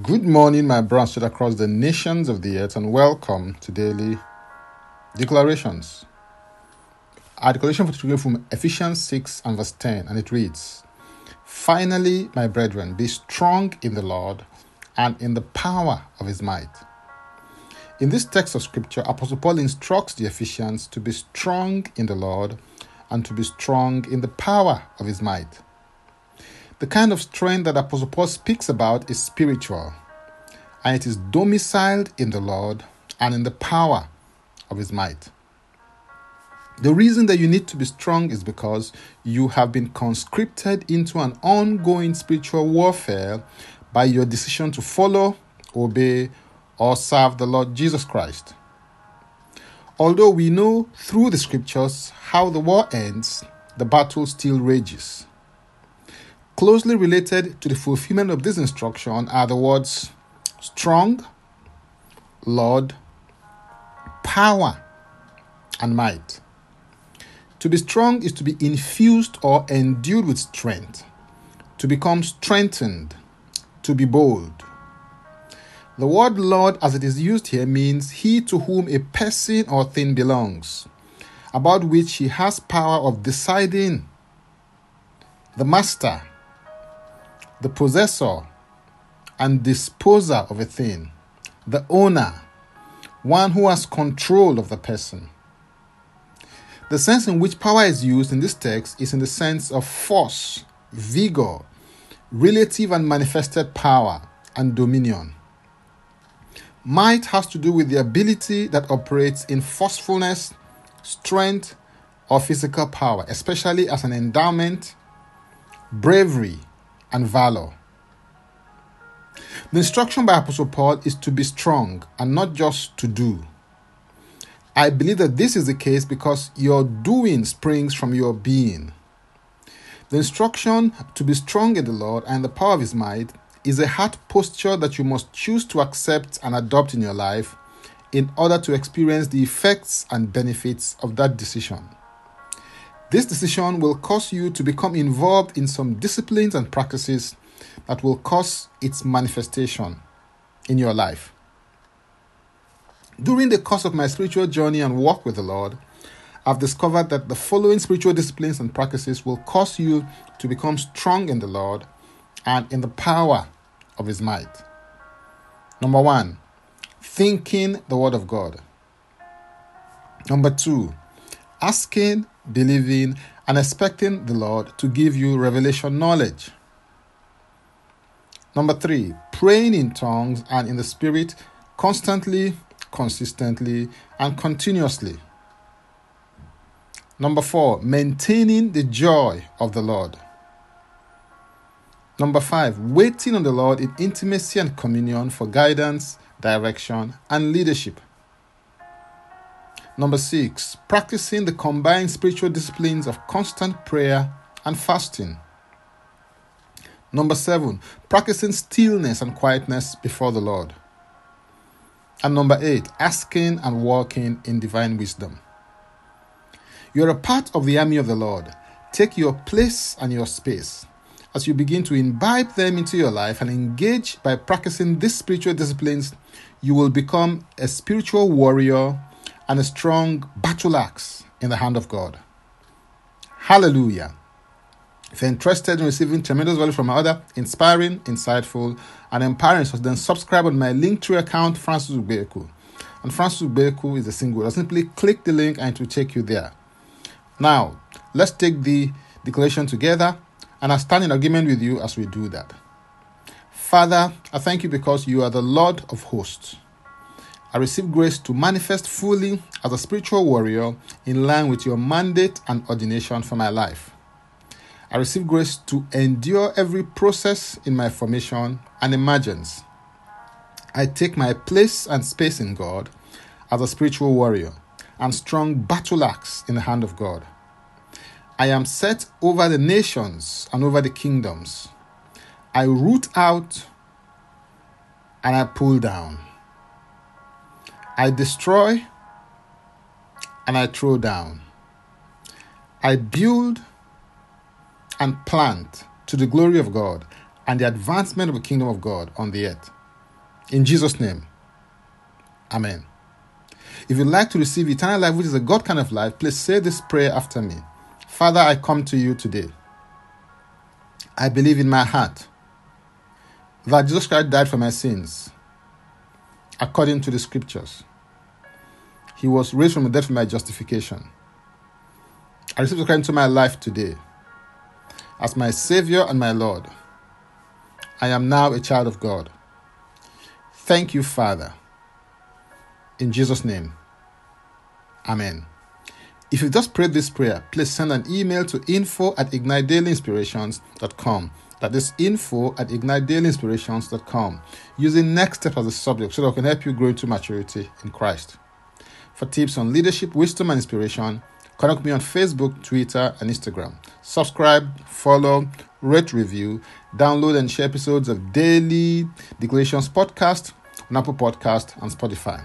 Good morning, my brothers across the nations of the earth, and welcome to daily declarations. Our declaration for today from Ephesians 6 and verse 10, and it reads Finally, my brethren, be strong in the Lord and in the power of his might. In this text of scripture, Apostle Paul instructs the Ephesians to be strong in the Lord and to be strong in the power of his might. The kind of strength that Apostle Paul speaks about is spiritual, and it is domiciled in the Lord and in the power of his might. The reason that you need to be strong is because you have been conscripted into an ongoing spiritual warfare by your decision to follow, obey, or serve the Lord Jesus Christ. Although we know through the scriptures how the war ends, the battle still rages. Closely related to the fulfillment of this instruction are the words strong, Lord, power, and might. To be strong is to be infused or endued with strength, to become strengthened, to be bold. The word Lord, as it is used here, means he to whom a person or thing belongs, about which he has power of deciding. The master, the possessor and disposer of a thing, the owner, one who has control of the person. The sense in which power is used in this text is in the sense of force, vigor, relative and manifested power, and dominion. Might has to do with the ability that operates in forcefulness, strength, or physical power, especially as an endowment, bravery, and valor. The instruction by Apostle Paul is to be strong and not just to do. I believe that this is the case because your doing springs from your being. The instruction to be strong in the Lord and the power of His might is a heart posture that you must choose to accept and adopt in your life in order to experience the effects and benefits of that decision. This decision will cause you to become involved in some disciplines and practices that will cause its manifestation in your life. During the course of my spiritual journey and walk with the Lord, I've discovered that the following spiritual disciplines and practices will cause you to become strong in the Lord and in the power of His might. Number one, thinking the Word of God. Number two, asking believing, and expecting the Lord to give you revelation knowledge. Number three, praying in tongues and in the Spirit constantly, consistently, and continuously. Number four, maintaining the joy of the Lord. Number five, waiting on the Lord in intimacy and communion for guidance, direction, and leadership. Number six, practicing the combined spiritual disciplines of constant prayer and fasting. Number seven, practicing stillness and quietness before the Lord. And number eight, asking and walking in divine wisdom. You are a part of the army of the Lord. Take your place and your space. As you begin to imbibe them into your life and engage by practicing these spiritual disciplines, you will become a spiritual warrior and a strong battle axe in the hand of God. Hallelujah. If you're interested in receiving tremendous value from my other inspiring, insightful, and empowering sources, then subscribe on my Linktree account, Francis Ubeku. And Francis Ubeku is a single. Simply click the link and it will take you there. Now, let's take the declaration together, and I stand in agreement with you as we do that. Father, I thank you because you are the Lord of hosts. I receive grace to manifest fully as a spiritual warrior in line with your mandate and ordination for my life. I receive grace to endure every process in my formation and emergence. I take my place and space in God as a spiritual warrior and strong battle axe in the hand of God. I am set over the nations and over the kingdoms. I root out and I pull down. I destroy and I throw down. I build and plant to the glory of God and the advancement of the kingdom of God on the earth. In Jesus' name, Amen. If you'd like to receive eternal life, which is a God kind of life, please say this prayer after me Father, I come to you today. I believe in my heart that Jesus Christ died for my sins according to the scriptures. He was raised from the dead for my justification. I receive Christ into my life today as my Savior and my Lord. I am now a child of God. Thank you, Father. In Jesus' name, Amen. If you just prayed this prayer, please send an email to info at ignitedailyinspirations.com. That is info at ignitedailyinspirations.com using next step as a subject so that I can help you grow into maturity in Christ. For tips on leadership, wisdom, and inspiration, connect me on Facebook, Twitter, and Instagram. Subscribe, follow, rate, review, download, and share episodes of Daily Declarations Podcast on Apple Podcast and Spotify.